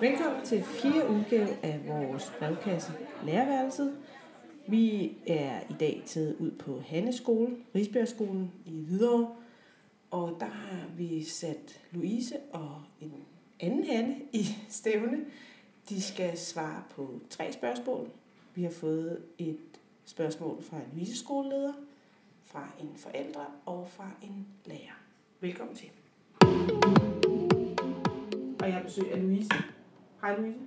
Velkommen til fire udgave af vores brevkasse Lærerværelset. Vi er i dag taget ud på Hannes skole, Risbjergskolen i Hvidovre. Og der har vi sat Louise og en anden Hanne i stævne. De skal svare på tre spørgsmål. Vi har fået et spørgsmål fra en viseskoleleder, fra en forældre og fra en lærer. Velkommen til. Og jeg besøger Louise. Hej Louise.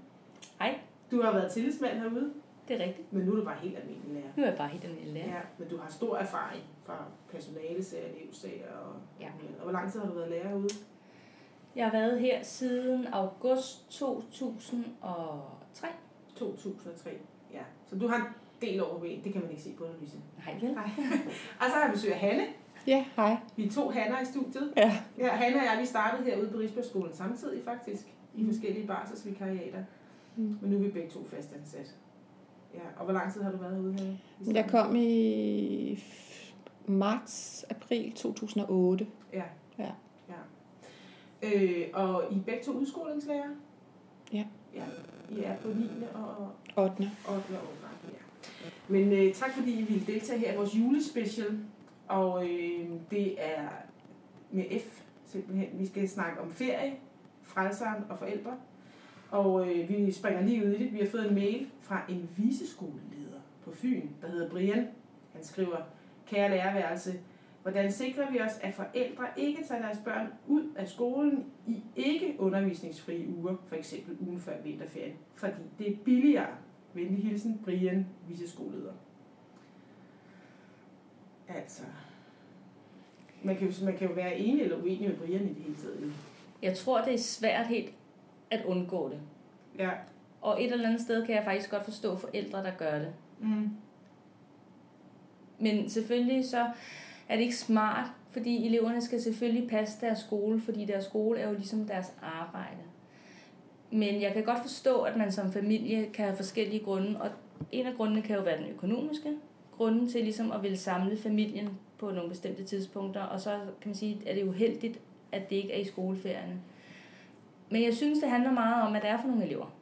Hej, Du har været tillidsmand herude, det er rigtigt. men nu er du bare helt almindelig lærer. Nu er jeg bare helt almindelig lærer. Ja, men du har stor erfaring fra personalesager, elevsager og... Ja. Og hvor lang tid har du været lærer herude? Jeg har været her siden august 2003. 2003. Ja, så du har en del over ben. Det kan man ikke se på dig, Louise. Hej vel? Nej. og så har jeg besøg af Hanne. Ja, hej. Vi er to Hanner i studiet. Ja. Ja, Hanne og jeg, vi startede herude på Risbjergskolen samtidig faktisk. I forskellige barselsvikariater. Mm. Men nu er vi begge to fastansat. Ja, og hvor lang tid har du været herude her? Jeg kom i marts, april 2008. Ja. Ja. ja. Øh, og I er begge to udskolingslærer? Ja. Ja, I er på 9. og 8. 8. årgang, ja. Men øh, tak fordi I ville deltage her i vores julespecial. Og øh, det er med F simpelthen. Vi skal snakke om ferie, frelseren og forældre. Og øh, vi springer lige ud i det. Vi har fået en mail fra en viseskoleleder på Fyn, der hedder Brian. Han skriver, kære lærerværelse, hvordan sikrer vi os, at forældre ikke tager deres børn ud af skolen i ikke undervisningsfrie uger, for eksempel ugen før vinterferien, fordi det er billigere. Venlig hilsen, Brian, viseskoleleder. Altså, man kan, jo, man kan jo være enig eller uenig med Brian i det hele taget. Jeg tror, det er svært helt at undgå det. Ja. Og et eller andet sted kan jeg faktisk godt forstå forældre, der gør det. Mm. Men selvfølgelig så er det ikke smart, fordi eleverne skal selvfølgelig passe deres skole, fordi deres skole er jo ligesom deres arbejde. Men jeg kan godt forstå, at man som familie kan have forskellige grunde, og en af grundene kan jo være den økonomiske, grunden til ligesom at ville samle familien på nogle bestemte tidspunkter, og så kan man sige, at det er uheldigt, at det ikke er i skoleferierne. Men jeg synes, det handler meget om, hvad det er for nogle elever.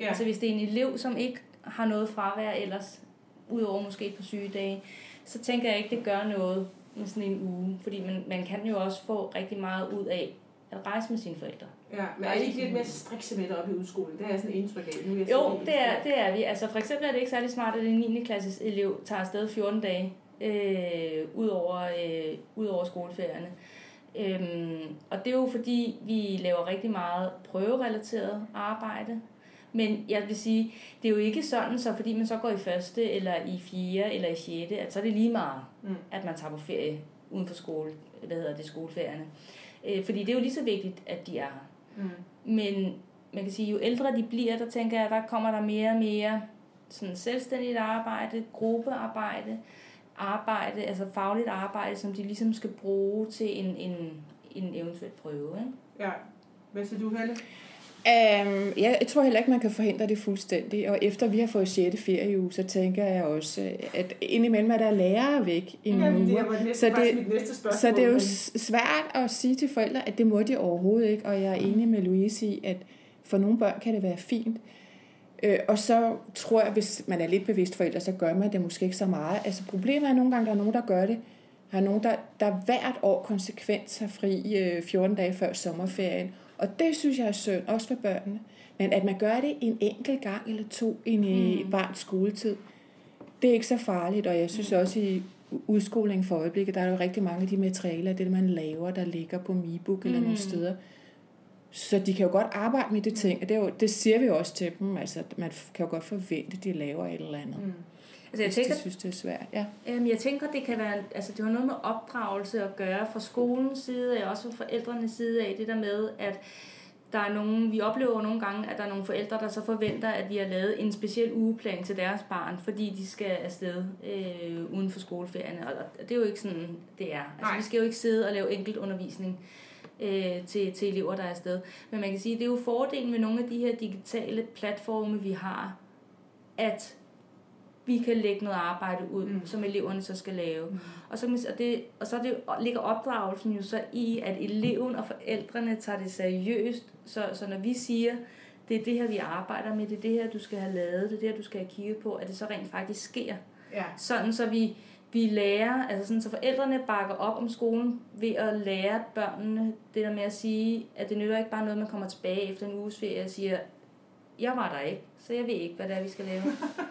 Ja. Altså hvis det er en elev, som ikke har noget fravær ellers, udover måske på sygedage, så tænker jeg ikke, det gør noget med sådan en uge. Fordi man, man kan jo også få rigtig meget ud af at rejse med sine forældre. ja. Men er I ikke lidt mere strikse med oppe i udskolen? Det er jeg sådan indtryk af. Nu er jeg Jo, det er, det er vi. Altså for eksempel er det ikke særlig smart, at en 9. klasses elev tager afsted 14 dage øh, ud, over, øh, ud over skoleferierne. Øhm, og det er jo fordi, vi laver rigtig meget prøverelateret arbejde. Men jeg vil sige, det er jo ikke sådan, så fordi man så går i første, eller i fjerde, eller i sjette, at så er det lige meget, Mm. at man tager på ferie uden for skole, hvad hedder det, skoleferierne. Øh, fordi det er jo lige så vigtigt, at de er her. Mm. Men man kan sige, jo ældre de bliver, der tænker jeg, der kommer der mere og mere sådan selvstændigt arbejde, gruppearbejde, arbejde, altså fagligt arbejde, som de ligesom skal bruge til en, en, en eventuel prøve. Ikke? Ja. Hvad siger du, Helle? Um, jeg, jeg tror heller ikke, man kan forhindre det fuldstændig. Og efter vi har fået 6. ferieuge, så tænker jeg også, at indimellem er der lærere væk i nogle uger. Så det-. Så det er jo svært at sige til forældre, at det må de overhovedet ikke. Og jeg er enig med Louise i, at for nogle børn kan det være fint. Øh, og så tror jeg, hvis man er lidt bevidst forældre, så gør man det måske ikke så meget. Altså problemet er nogle gange, der er nogen, der gør det. Der er nogen, der, der hvert år konsekvent tager fri øh, 14 dage før sommerferien. Og det synes jeg er synd, også for børnene. Men at man gør det en enkelt gang eller to i en Mm. barns skoletid, det er ikke så farligt. Og jeg synes også i udskoling for øjeblikket, der er jo rigtig mange af de materialer, det man laver, der ligger på MiBook eller Mm. nogle steder. Så de kan jo godt arbejde med de ting, og det, er jo, det siger vi jo også til dem. Altså, man kan jo godt forvente, at de laver et eller andet. Mm. Altså jeg hvis tænker, de synes, det er svært. Ja. Øhm, jeg tænker, det kan være, altså det har noget med opdragelse at gøre fra skolens side af, også fra forældrenes side af, det der med, at der er nogen, vi oplever nogle gange, at der er nogle forældre, der så forventer, at vi har lavet en speciel ugeplan til deres barn, fordi de skal afsted øh, uden for skoleferierne. Og og det er jo ikke sådan, det er. Altså, Nej. vi skal jo ikke sidde og lave enkelt undervisning øh, til, til elever, der er afsted. Men man kan sige, det er jo fordelen med nogle af de her digitale platforme, vi har, at vi kan lægge noget arbejde ud, Mm. som eleverne så skal lave. Mm. Og så, og, det, og så det, ligger opdragelsen jo så i, at eleven og forældrene tager det seriøst. Så, så når vi siger, det er det her, vi arbejder med, det er det her, du skal have lavet, det er det her, du skal have kigget på, at det så rent faktisk sker. Ja. Sådan så vi, vi lærer, altså sådan, så forældrene bakker op om skolen ved at lære børnene det der med at sige, at det nytter ikke bare noget, man kommer tilbage efter en uges ferie og siger, jeg var der ikke, så jeg ved ikke, hvad det er, vi skal lave.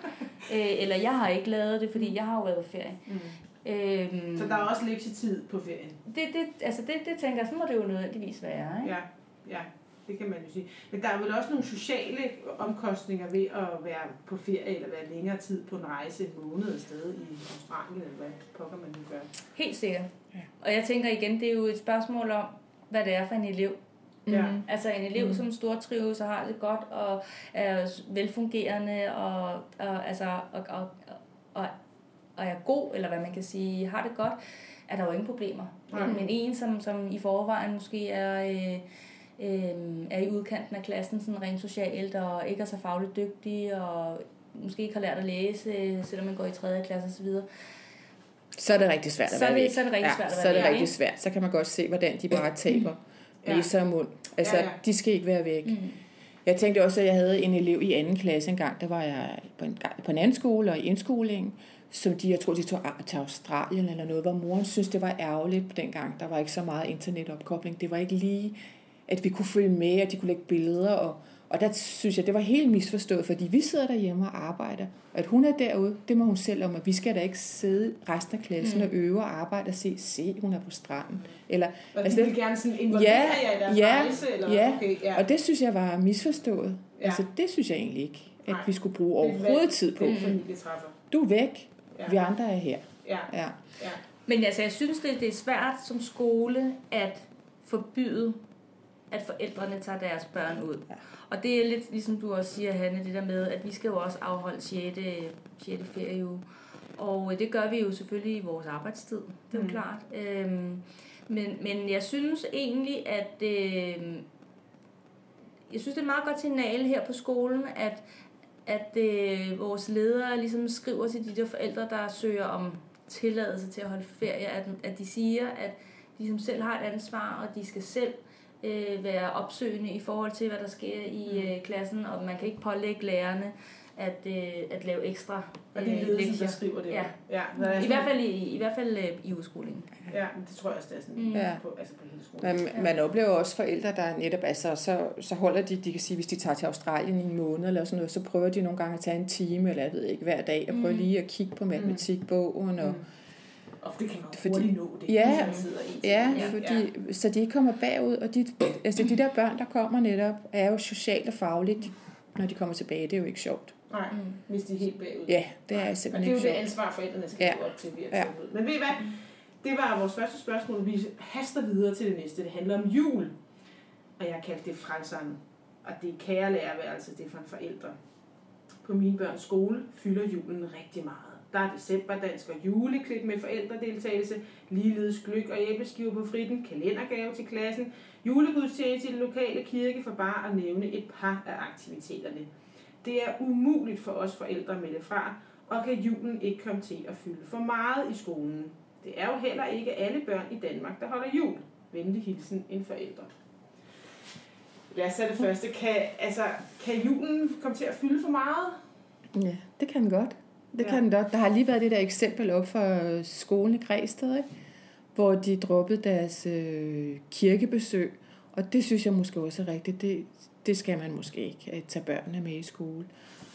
øh, eller jeg har ikke lavet det, fordi jeg har jo været på ferie. Mm. Øhm, Så der er også lektietid på ferien. det, det, altså det, det tænker jeg, så må det jo nødvendigvis være. Ikke? Ja, ja, det kan man jo sige. Men der er vel også nogle sociale omkostninger ved at være på ferie eller være længere tid på en rejse en måned et sted i Australien, eller hvad pokker man nu gør. Helt sikkert. Ja. Og jeg tænker igen, det er jo et spørgsmål om, hvad det er for en elev. Ja. Mhm. Altså en elev, Mm. mm. som stortrives og har det godt og er velfungerende og, og, altså, og, og, og, og er god, eller hvad man kan sige, har det godt, er der jo ingen problemer. Nej. Men, men en, som, som i forvejen måske er, øh, øh, er i udkanten af klassen sådan rent socialt og ikke er så fagligt dygtig og måske ikke har lært at læse, øh, selvom man går i 3. klasse osv., Så er det rigtig svært at Så er være det- væk. så er det rigtig svært at så være er det rigtig svært. Så kan man godt se, hvordan de bare taber Ja. næse og mund. Altså, Ja, ja. de skal ikke være væk. Mm. Jeg tænkte også, at jeg havde en elev i anden klasse engang. Der var jeg på en, på en anden skole og i indskolingen, som de, jeg tror, de tog til Australien eller noget, hvor moren synes, det var ærgerligt dengang. Der var ikke så meget internetopkobling. Det var ikke lige, at vi kunne følge med, at de kunne lægge billeder. Og, og der synes jeg, det var helt misforstået, fordi vi sidder derhjemme og arbejder. Og at hun er derude, det må hun selv om, at vi skal da ikke sidde resten af klassen Mm. og øve og arbejde og se, se, hun er på stranden. Eller, Og Altså, de vil gerne sådan involvere Ja, jer i deres ja, rejse? Eller? ja. Okay, ja. og det synes jeg var misforstået. Ja. Altså, det synes jeg egentlig ikke, at Nej. vi skulle bruge Det er et overhovedet tid på. Familie træffer. Du er væk, Ja. vi andre er her. Ja, Ja. ja. Men altså, jeg synes, det, det er svært som skole at forbyde, at forældrene tager deres børn ud. Ja. Og det er lidt ligesom du også siger, Hanne, det der med, at vi skal jo også afholde 6. 6. ferieuge. Og øh, det gør vi jo selvfølgelig i vores arbejdstid, det er jo Mm. klart. Øhm, men, men jeg synes egentlig, at øh, jeg synes, det er et meget godt signal her på skolen, at, at øh, vores ledere ligesom skriver til de der forældre, der søger om tilladelse til at holde ferie, at, at de siger, at de ligesom selv har et ansvar, og de skal selv øh, være opsøgende i forhold til, hvad der sker i øh, klassen, og man kan ikke pålægge lærerne at, øh, at lave ekstra Og det er ledelsen, der skriver det. Ja. ja der er I hvert fald i, i, hvert fald øh, i udskolingen. Ja, det tror jeg også, det er sådan Mm. Ja. på, altså på hele skolen. Man, man oplever også forældre, der netop, altså, så, så holder de, de kan sige, hvis de tager til Australien i en måned eller sådan noget, så prøver de nogle gange at tage en time, eller jeg ved ikke, hver dag, og prøve Mm. lige at kigge på matematikbogen. Og, Mm. Og det kan man jo Fordi- hurtigt nå det. Ja, hvis man sidder en Ja. Ja. fordi, så de ikke kommer bagud, og de, altså de der børn, der kommer netop, er jo socialt og fagligt, når de kommer tilbage, det er jo ikke sjovt. Nej, Mm. hvis de er helt bagud. Ja, det er Og det simpelthen er jo det sjovt. ansvar, forældrene skal Ja. ja. op til at Ja. Men ved I hvad? Det var vores første spørgsmål. Vi haster videre til det næste. Det handler om jul. Og jeg har kaldt det frelseren. Og det er kære lærerværelse, det er for en forældre. På min børns skole fylder julen rigtig meget. Der er decemberdansk og juleklip med forældredeltagelse, ligeledes gløk og æbleskiver på fritten, kalendergave til klassen, julegudstjeneste i den lokale kirke for bare at nævne et par af aktiviteterne. Det er umuligt for os forældre at melde fra, og kan julen ikke komme til at fylde for meget i skolen. Det er jo heller ikke alle børn i Danmark, der holder jul. Venlig hilsen en forælder. Lad os tage det første. Kan, altså, kan julen komme til at fylde for meget? Ja, det kan den godt. Det Ja. kan den godt. Der har lige været det der eksempel op for skolen i Græsted, ikke? hvor de droppede deres øh, kirkebesøg. Og det synes jeg måske også er rigtigt. Det, det skal man måske ikke, at tage børnene med i skole.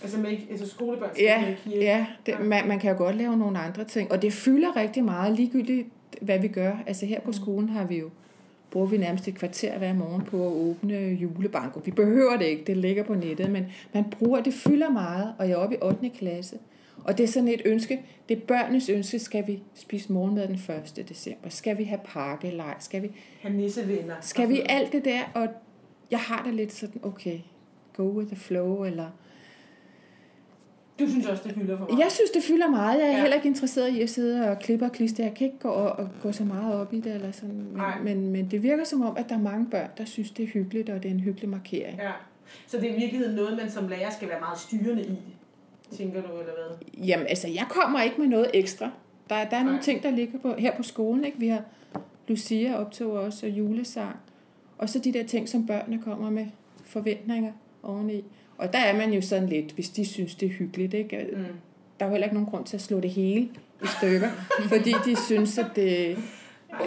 Altså, med, altså skolebørn skal Ja, med i kirke. ja det, man, man kan jo godt lave nogle andre ting. Og det fylder rigtig meget, ligegyldigt hvad vi gør. Altså her på skolen har vi jo bruger vi nærmest et kvarter hver morgen på at åbne julebanko. Vi behøver det ikke, det ligger på nettet, men man bruger, det fylder meget, og jeg er oppe i 8. klasse. Og det er sådan et ønske, det er børnenes ønske, skal vi spise morgenmad den 1. december? Skal vi have pakkelej? Skal vi, Han nissevenner. skal vi alt det der? Og jeg har det lidt sådan, okay, go with the flow, eller... Du synes også, det fylder for meget? Jeg synes, det fylder meget. Jeg er Ja. heller ikke interesseret i at sidde og klippe og klistre. Jeg kan ikke gå, og, og gå så meget op i det. Eller sådan. Nej. Men, men, men det virker som om, at der er mange børn, der synes, det er hyggeligt, og det er en hyggelig markering. Ja. Så det er i virkeligheden noget, man som lærer skal være meget styrende i, tænker du, eller hvad? Jamen, altså, jeg kommer ikke med noget ekstra. Der, der er nogle Nej. ting, der ligger på, her på skolen. Ikke? Vi har Lucia optog også, og julesang. Og så de der ting, som børnene kommer med. Forventninger. oveni. Og der er man jo sådan lidt, hvis de synes, det er hyggeligt. Ikke? Mm. Der er jo heller ikke nogen grund til at slå det hele i stykker, fordi de synes, at, det,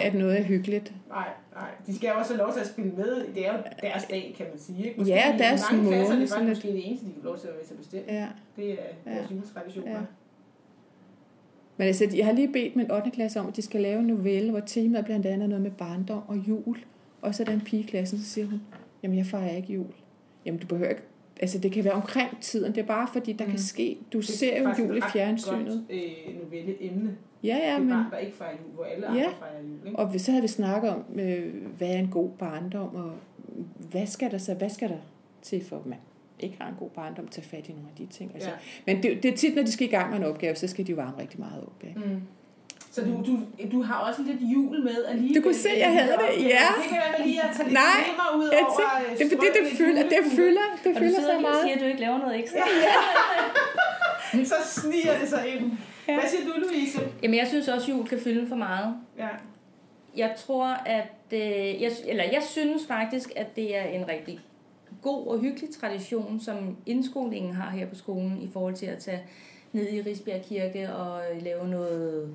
at noget er hyggeligt. Nej, nej. De skal jo også have lov til at spille med. Det er jo deres dag, kan man sige. Ikke? Ja, i deres mange klasser er måned, det sådan faktisk måske det eneste, de kan lov til at være med til at bestemme. Ja. Det er vores Ja. juletraditioner. Ja. Men altså, jeg har lige bedt min 8. klasse om, at de skal lave en novelle, hvor temaet blandt andet er noget med barndom og jul. Og så er der en pige i klassen, så siger hun, jamen jeg fejrer ikke jul. Jamen du behøver ikke, altså det kan være omkring tiden, det er bare fordi, der mm. Kan ske, du Det er ser jo jul i fjernsynet. Godt, øh, novelleemne. Ja, ja, det er men... barn, der ikke fejrer jul, hvor alle andre Ja. fejrer jul. Ikke? Og så havde vi snakket om, øh, hvad er en god barndom, og hvad skal der så, hvad skal der til for, at man ikke har en god barndom, tage fat i nogle af de ting. Altså, Ja. Men det, det er tit, når de skal i gang med en opgave, så skal de jo varme rigtig meget op. Ikke? Mm. Så du, du, du har også lidt jul med alligevel. Du kunne se, jeg havde det, ja. Det kan være lige at tage lidt Nej, ud Jeg over... tænker, øh, det er fordi, det fylder, det fylder, det Og du fylder sidder så lige og meget. siger, at du ikke laver noget ekstra. Så sniger det sig ind. Ja. Hvad siger du, Louise? Jamen, jeg synes også, at jul kan fylde for meget. Ja. Jeg tror, at... Øh, jeg, eller jeg synes faktisk, at det er en rigtig god og hyggelig tradition, som indskolingen har her på skolen, i forhold til at tage ned i Risbjerg Kirke og lave noget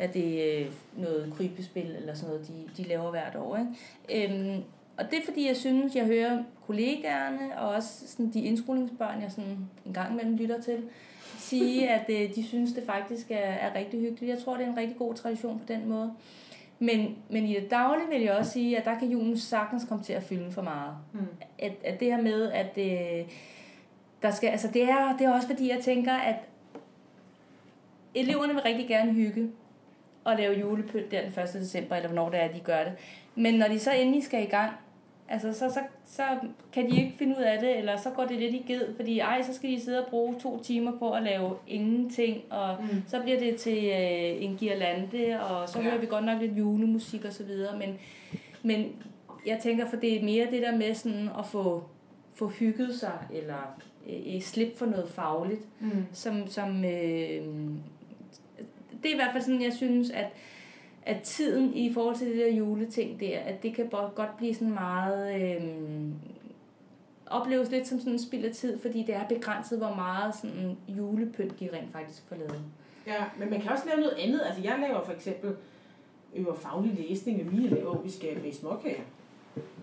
af det, øh, noget krybespil eller sådan noget, de, de laver hvert år. Ikke? Øhm, og det er fordi, jeg synes, jeg hører kollegaerne og også sådan de indskolingsbørn, jeg sådan en gang imellem lytter til, sige, at øh, de synes, det faktisk er, er rigtig hyggeligt. Jeg tror, det er en rigtig god tradition på den måde. Men, men i det daglige vil jeg også sige, at der kan julen sagtens komme til at fylde for meget. Mm. At, at det her med, at øh, der skal, altså det er, det er også fordi, jeg tænker, at eleverne vil rigtig gerne hygge og lave julepynt der den 1. december, eller hvornår det er, de gør det. Men når de så endelig skal i gang, altså så, så, så kan de ikke finde ud af det, eller så går det lidt i ged, fordi ej, så skal de sidde og bruge to timer på at lave ingenting, og Mm. så bliver det til øh, en girlande, og så Ja. hører vi godt nok lidt julemusik og så videre, men, men jeg tænker, for det er mere det der med sådan at få, få hygget sig, eller øh, slip for noget fagligt, Mm. som, som øh, det er i hvert fald sådan, jeg synes, at, at tiden i forhold til det der juleting der, at det kan godt blive sådan meget, øh, opleves lidt som sådan en spild af tid, fordi det er begrænset, hvor meget sådan julepynt de rent faktisk får lavet. Ja, men man kan også lave noget andet. Altså, jeg laver for eksempel øver faglig læsning og mine laver, vi skal bage småkager.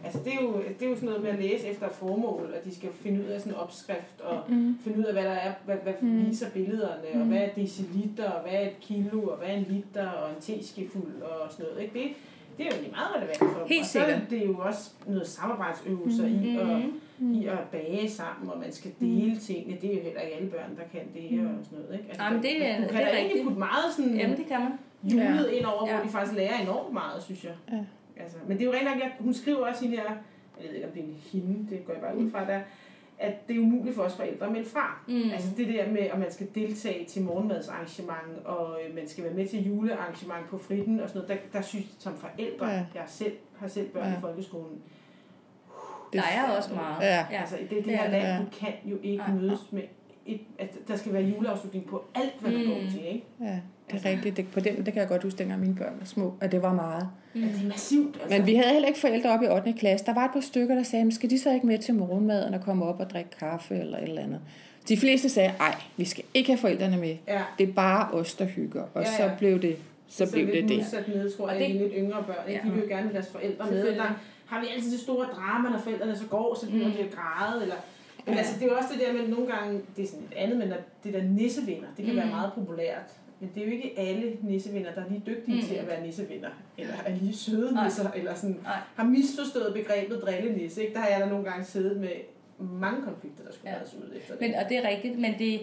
Altså, det er, jo, det er jo sådan noget med at læse efter et formål, og de skal finde ud af sådan en opskrift, og Mm. finde ud af, hvad der er, hvad, hvad Mm. viser billederne, og Mm. hvad er deciliter, og hvad er et kilo, og hvad er en liter, og en teskefuld, og sådan noget. Ikke? Det, det er jo egentlig meget relevant for dem. Helt og så er sikkert. det jo også noget samarbejdsøvelser mm. i, og, Mm. i at bage sammen, og man skal dele tingene. Det er jo heller ikke alle børn, der kan det, Mm. og sådan noget. Ikke? Altså, Jamen, det er- du kan det er da egentlig putte meget sådan Jamen, det kan man. julet ind over, hvor Ja. de faktisk lærer enormt meget, synes jeg. Ja. Altså, men det er jo rent nok, at hun skriver også i det her, jeg ved ikke, om det er en hende, det går jeg bare ud fra der, at det er umuligt for os forældre at melde fra. Mm. Altså det der med, at man skal deltage til morgenmadsarrangement, og øh, man skal være med til julearrangement på fritten og sådan noget, der, der synes som forældre, Ja. ja. jeg selv, har selv børn Ja. i folkeskolen, Der er også meget. Ja. ja. altså i det, det Det er her det. land, Ja. du kan jo ikke Ja. mødes med, et, at der skal være juleafslutning på alt, hvad der Mm. går til, ikke? Ja, det er rigtigt. Det, på den, det kan jeg godt huske, dengang mine børn var små, at det var meget. Mm. Altså, det er massivt, altså. Men vi havde heller ikke forældre op i 8. klasse. Der var et par stykker, der sagde, "Men skal de så ikke med til morgenmaden og komme op og drikke kaffe eller et eller andet? De fleste sagde, ej, vi skal ikke have forældrene med. ja. Det er bare os, der hygger. Og Ja, så ja. blev det, så blev det lidt det. modsat med, tror Og jeg, det- det, de lidt yngre børn. Ikke? Ja. De vil jo gerne have deres forældre med. Der har vi altid det store drama, når forældrene så går, så begynder Mm. de at græde. Eller... Men Ja. altså, det er jo også det der med, nogle gange, det er sådan lidt andet, men at det der nissevinder, det kan Mm. være meget populært. Men det er jo ikke alle nissevinder, der er lige dygtige Mm. til at være nissevinder. Eller er lige søde Nej. nisser, eller sådan, Nej. har misforstået begrebet drillenisse. Ikke? Der har jeg da nogle gange siddet med mange konflikter, der skulle ja. ud efter det. Men, og det er rigtigt, men det,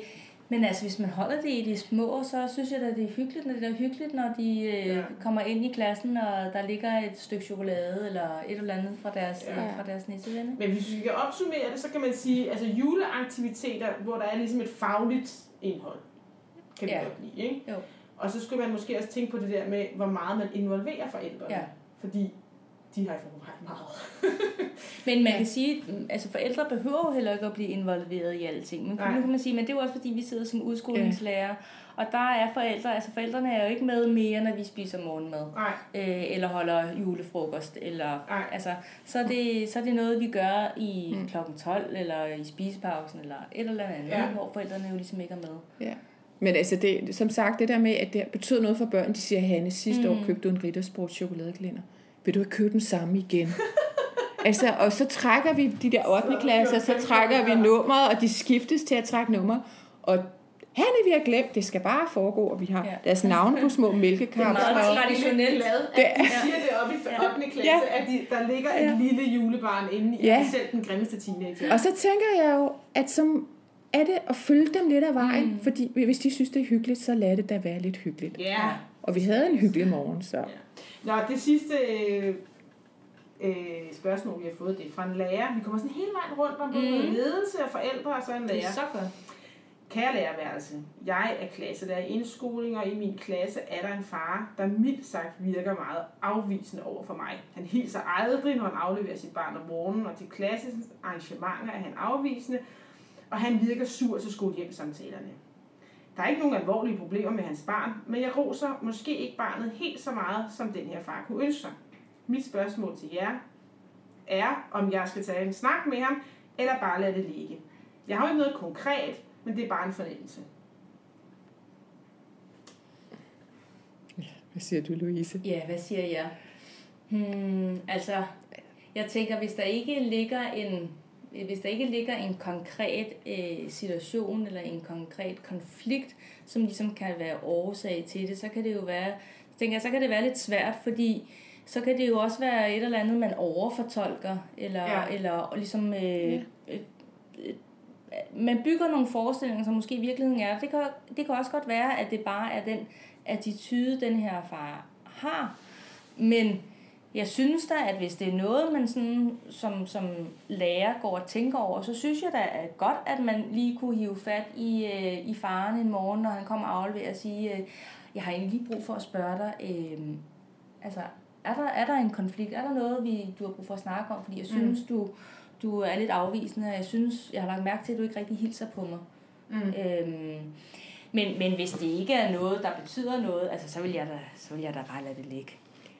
men altså, hvis man holder det i de små, så synes jeg at det er hyggeligt, når det er hyggeligt, når de øh, Ja. kommer ind i klassen, og der ligger et stykke chokolade, eller et eller andet fra deres, Ja. fra deres nissevenner. Men hvis vi skal opsummere det, så kan man sige, altså juleaktiviteter, hvor der er ligesom et fagligt indhold, kan vi Ja. godt lide, ikke? Jo. Og så skulle man måske også tænke på det der med, hvor meget man involverer forældrene. Ja. Fordi de har fået ret meget. Men man kan sige, altså forældre behøver jo heller ikke at blive involveret i alting. Men nu kan man sige, men det er jo også fordi, vi sidder som udskolingslærer, og der er forældre, altså forældrene er jo ikke med mere, når vi spiser morgenmad, Nej, øh, eller holder julefrokost, eller Nej. altså, så er, det, så er det noget, vi gør i mm. klokken 12, eller i spisepausen, eller et eller andet, Ja. ja. hvor forældrene jo ligesom ikke er med. Ja. Men altså, det, som sagt, det der med, at det betyder noget for børn, de siger, Hanne, sidste mm. år købte du en Rittersport chokoladeklænder. Vil du ikke købe den samme igen? altså, og så trækker vi de der 8. klasser, så trækker vi nummeret, og de skiftes til at trække nummer. Og Hanne, vi har glemt, det skal bare foregå, og vi har Ja. deres navne på små Det er meget traditionelt. glad, at Det de er- siger det op i Ja. 8. klasse, Ja. at de, der ligger et Ja. lille julebarn inde i Ja. ja. selv den grimmeste teenager. Og så tænker jeg jo, at som er det at følge dem lidt af vejen, mm. fordi hvis de synes, det er hyggeligt, så lad det da være lidt hyggeligt. Ja. Og vi havde en hyggelig morgen, så... Nå, det sidste øh, øh, spørgsmål, vi har fået, det er fra en lærer. Vi kommer sådan hele vejen rundt om både Mhm. ledelse og forældre og så en Det lærer. er så godt. Kære lærerværelse, jeg er klasselærer i indskoling, og i min klasse er der en far, der mildt sagt virker meget afvisende over for mig. Han hilser aldrig, når han afleverer sit barn om morgenen, og til klassens arrangementer er han afvisende, og han virker sur til skolehjemsamtalerne. Der er ikke nogen alvorlige problemer med hans barn, men jeg roser måske ikke barnet helt så meget, som den her far kunne ønske sig. Mit spørgsmål til jer er, om jeg skal tage en snak med ham, eller bare lade det ligge. Jeg har jo ikke noget konkret, men det er bare en fornemmelse. Hvad siger du, Louise? Ja, hvad siger jeg? Hmm, altså, jeg tænker, hvis der ikke ligger en, hvis der ikke ligger en konkret øh, situation eller en konkret konflikt, som ligesom kan være årsag til det, så kan det jo være, så tænker jeg, så kan det være lidt svært, fordi så kan det jo også være et eller andet, man overfortolker, eller, Ja. eller ligesom, øh, ja. øh, øh, man bygger nogle forestillinger, som måske i virkeligheden er. Det kan, det kan også godt være, at det bare er den attitude, den her far har. Men jeg synes da, at hvis det er noget, man sådan, som, som lærer går og tænker over, så synes jeg da at godt, at man lige kunne hive fat i, øh, i faren en morgen, når han kommer og afleverer og sige, øh, jeg har egentlig lige brug for at spørge dig, øh, altså, er der, er der en konflikt? Er der noget, vi, du har brug for at snakke om? Fordi jeg synes, mm. du, du er lidt afvisende, og jeg synes, jeg har lagt mærke til, at du ikke rigtig hilser på mig. Mm. Øhm, men, men hvis det ikke er noget, der betyder noget, altså, så, vil jeg da, så vil jeg da bare lade det ligge.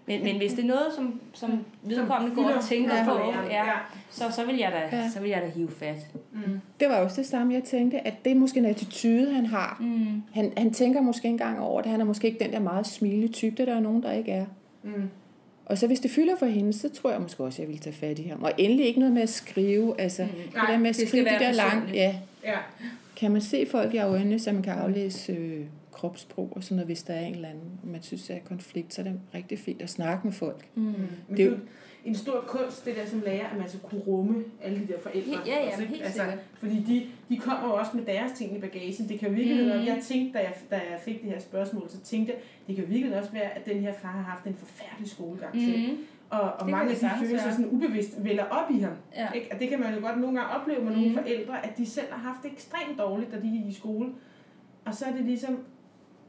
Men, men hvis det er noget, som, som vedkommende går og tænker Ja, på, ja, så, så, vil jeg da, Ja. så vil jeg da hive fat. Mm. Det var også det samme, jeg tænkte, at det er måske en attitude, han har. Mm. Han, han tænker måske ikke engang over det. Han er måske ikke den der meget smilende type, det der er nogen, der ikke er. Mm. Og så hvis det fylder for hende, så tror jeg måske også, at jeg vil tage fat i ham. Og endelig ikke noget med at skrive, altså mm. det Nej, der med at det skrive de være der langt, ja. Ja. Kan man se folk i øjnene, så man kan aflæse øh, kropssprog og sådan noget, hvis der er en eller anden, og man synes, der er konflikt, så er det rigtig fint at snakke med folk. Mm. Men Det det er jo- en stor kunst, det der som lærer, at man skal kunne rumme alle de der forældre. Ja, ja, også, ikke? helt sikkert. Fordi de, de kommer jo også med deres ting i bagagen. Det kan jo virkelig mm. jeg tænkte, da jeg, da jeg fik det her spørgsmål, så tænkte jeg, det kan jo virkelig også være, at den her far har haft en forfærdelig skolegang mm. Mm. Og, og kan mange det af de følelser sådan ubevidst vælger op i ham. Ja. Ikke? Og det kan man jo godt nogle gange opleve med nogle Mhm. forældre, at de selv har haft det ekstremt dårligt, da de gik i skole. Og så er det ligesom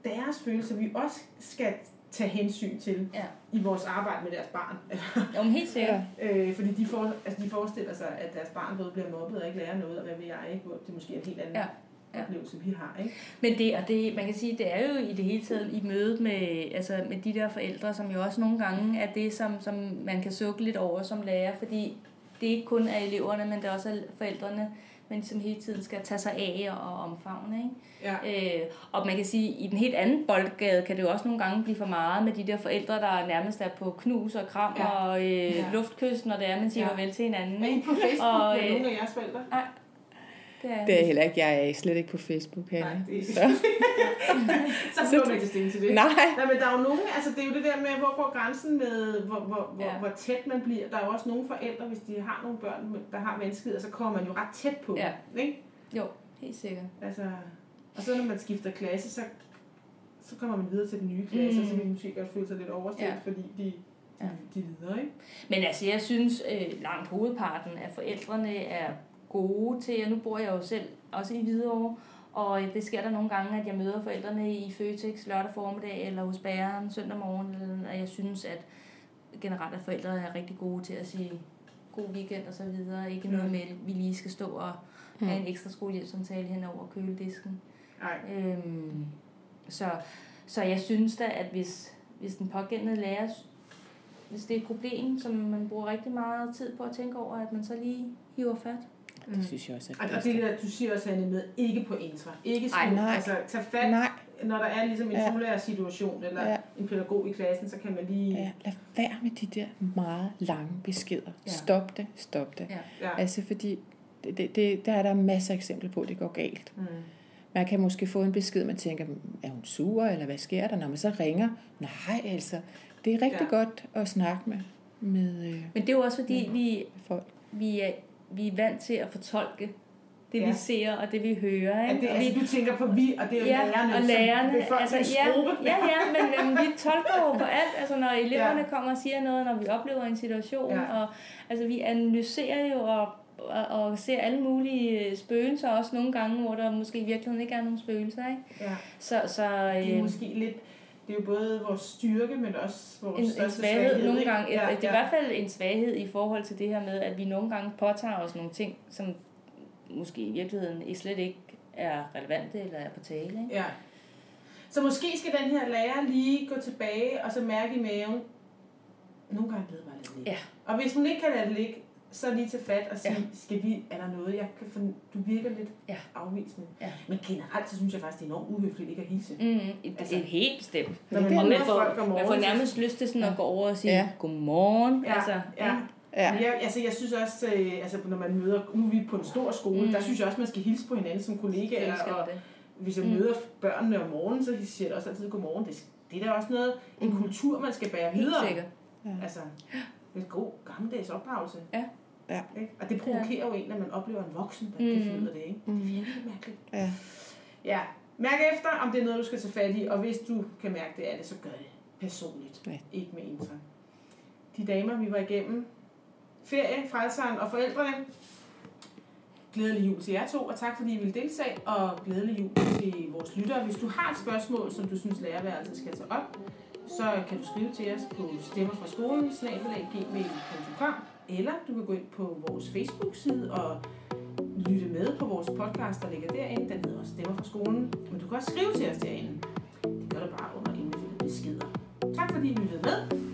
deres følelser, vi også skal tage hensyn til Ja. i vores arbejde med deres barn. Jo, men helt sikkert. Øh, fordi de, for, altså de forestiller sig, at deres barn både bliver mobbet og ikke lærer noget, og hvad ved jeg ikke, hvor det måske er en helt anden Ja. ja. Oplevelse, vi har. Ikke? Men det, og det, man kan sige, det er jo i det hele taget i mødet med, altså med de der forældre, som jo også nogle gange er det, som, som man kan sukke lidt over som lærer, fordi det ikke kun er eleverne, men det er også er forældrene, men som hele tiden skal tage sig af og omfavne. Ikke? Ja. Øh, og man kan sige, at i den helt anden boldgade kan det jo også nogle gange blive for meget med de der forældre, der nærmest er på knus og kram Ja. og øh, Ja. luftkys, når det er, man siger Ja. farvel til hinanden. I Ikke? på Facebook Og, øh, nogle af jeres forældre? Det er, Det er jeg heller ikke. Jeg er slet ikke på Facebook, Hanne. Nej, det er- Så, Så behøver man ikke stilling til det. nej. Nej, men der er jo nogen, altså det er jo det der med, hvor går grænsen med, hvor, hvor, hvor, Ja. hvor tæt man bliver. Der er jo også nogle forældre, hvis de har nogle børn, der har vanskeligheder, så kommer man jo ret tæt på. Ja. Ikke? Jo, helt sikkert. Altså, og så når man skifter klasse, så, så kommer man videre til den nye klasse, Mm. mm. så vil man måske godt føle sig lidt overset, Ja. fordi de, de, Ja. de er videre, ikke? Men altså, jeg synes øh, langt hovedparten af forældrene er gode til, og nu bor jeg jo selv også i Hvidovre, og øh, det sker der nogle gange, at jeg møder forældrene i Føtex lørdag formiddag, eller hos bæren søndag morgen, eller, og jeg synes, at generelt, at forældre er rigtig gode til at sige god weekend og så videre. Ikke noget med, at vi lige skal stå og have en ekstra skolehjælpssamtale hen over køledisken. Nej. Øhm, så, så jeg synes da, at hvis, hvis den pågældende lærer, hvis det er et problem, som man bruger rigtig meget tid på at tænke over, at man så lige hiver fat. Det synes jeg også er Og, og det der, du siger også, Hanne, med ikke på intra. Ikke Ej, skole. nej. Altså, tag fat, Nej, når der er ligesom en Ja. situation, eller Ja. en pædagog i klassen, så kan man lige... ja, lad være med de der meget lange beskeder. Ja. Stop det, stop det. Ja. Ja. Altså fordi, det, det, det, der er der masser af eksempler på, at det går galt. Mm. Man kan måske få en besked, man tænker, er hun sur, eller hvad sker der, når man så ringer? Nej, altså, det er rigtig Ja. ja. godt at snakke med, med øh, Men det er jo også fordi, vi, folk. vi, er, vi er vant til at fortolke det, Ja. vi ser og det, vi hører. Ja, Ikke? det, og altså, vi, du tænker på vi, og det er ja, lærerne, og som lærerne, befolkningsgruppe. altså, ja, ja, ja, men øhm, vi tolker jo på alt. Altså, når eleverne Ja. kommer og siger noget, når vi oplever en situation, Ja. og altså, vi analyserer jo og, og, og ser alle mulige øh, spøgelser også nogle gange, hvor der måske i virkeligheden ikke er nogen spøgelser. Ikke? Ja, Så, så det er øh, måske lidt... Det er jo både vores styrke, men også vores en, en største svaghed nogle gange. Ja, Ja, det er ja. i hvert fald en svaghed i forhold til det her med, at vi nogle gange påtager os nogle ting, som måske i virkeligheden slet ikke er relevante eller er på tale. Ikke? Ja. Så måske skal den her lærer lige gå tilbage og så mærke i maven, nogle gange bare lade det ligge. Ja. Og hvis hun ikke kan lade det ligge, så lige tage fat og sige, Ja. ja. skal vi, er der noget, jeg kan få, du virker lidt Ja. afvisende. Ja. Men generelt, så synes jeg faktisk, det er enormt uhøfligt ikke at hilse. Mm, det Altså, altså, er helt bestemt. Når man det Og møder man folk om får, man får så- nærmest lyst til sådan at gå over og sige, Ja. ja. godmorgen. Ja, altså, ja. Ja. Men jeg, altså, jeg synes også, øh, altså, når man møder, nu er vi på en stor skole, Mm. der synes jeg også, man skal hilse på hinanden som kollegaer. Og det. hvis jeg Mm. møder børnene om morgenen, så siger jeg også altid godmorgen. Det, det er da også noget, en Mm. kultur, man skal bære Helt videre. sikkert. Altså, det er en god gammeldags opdragelse. Ja. Ja. Ikke? Og det provokerer jo en, når man oplever en voksen, der ikke Mm. kan finde ud af det. Ikke? Mm. Det er virkelig mærkeligt. Ja. Ja, mærk efter, om det er noget, du skal tage fat i, og hvis du kan mærke det af det, så gør det personligt. Ja. Ikke med intra. De damer, vi var igennem, ferie, frelseren og forældrene, glædelig jul til jer to, og tak fordi I ville deltage, og glædelig jul til vores lyttere. Hvis du har et spørgsmål, som du synes lærerværelset skal tage op, så kan du skrive til os på stemmer fra skolen, gmail.com, eller du kan gå ind på vores Facebook-side og lytte med på vores podcast, der ligger derinde. Den hedder også Stemmer fra skolen. Men du kan også skrive til os derinde. Det gør du bare under indfødte beskeder. Tak fordi I lyttede med.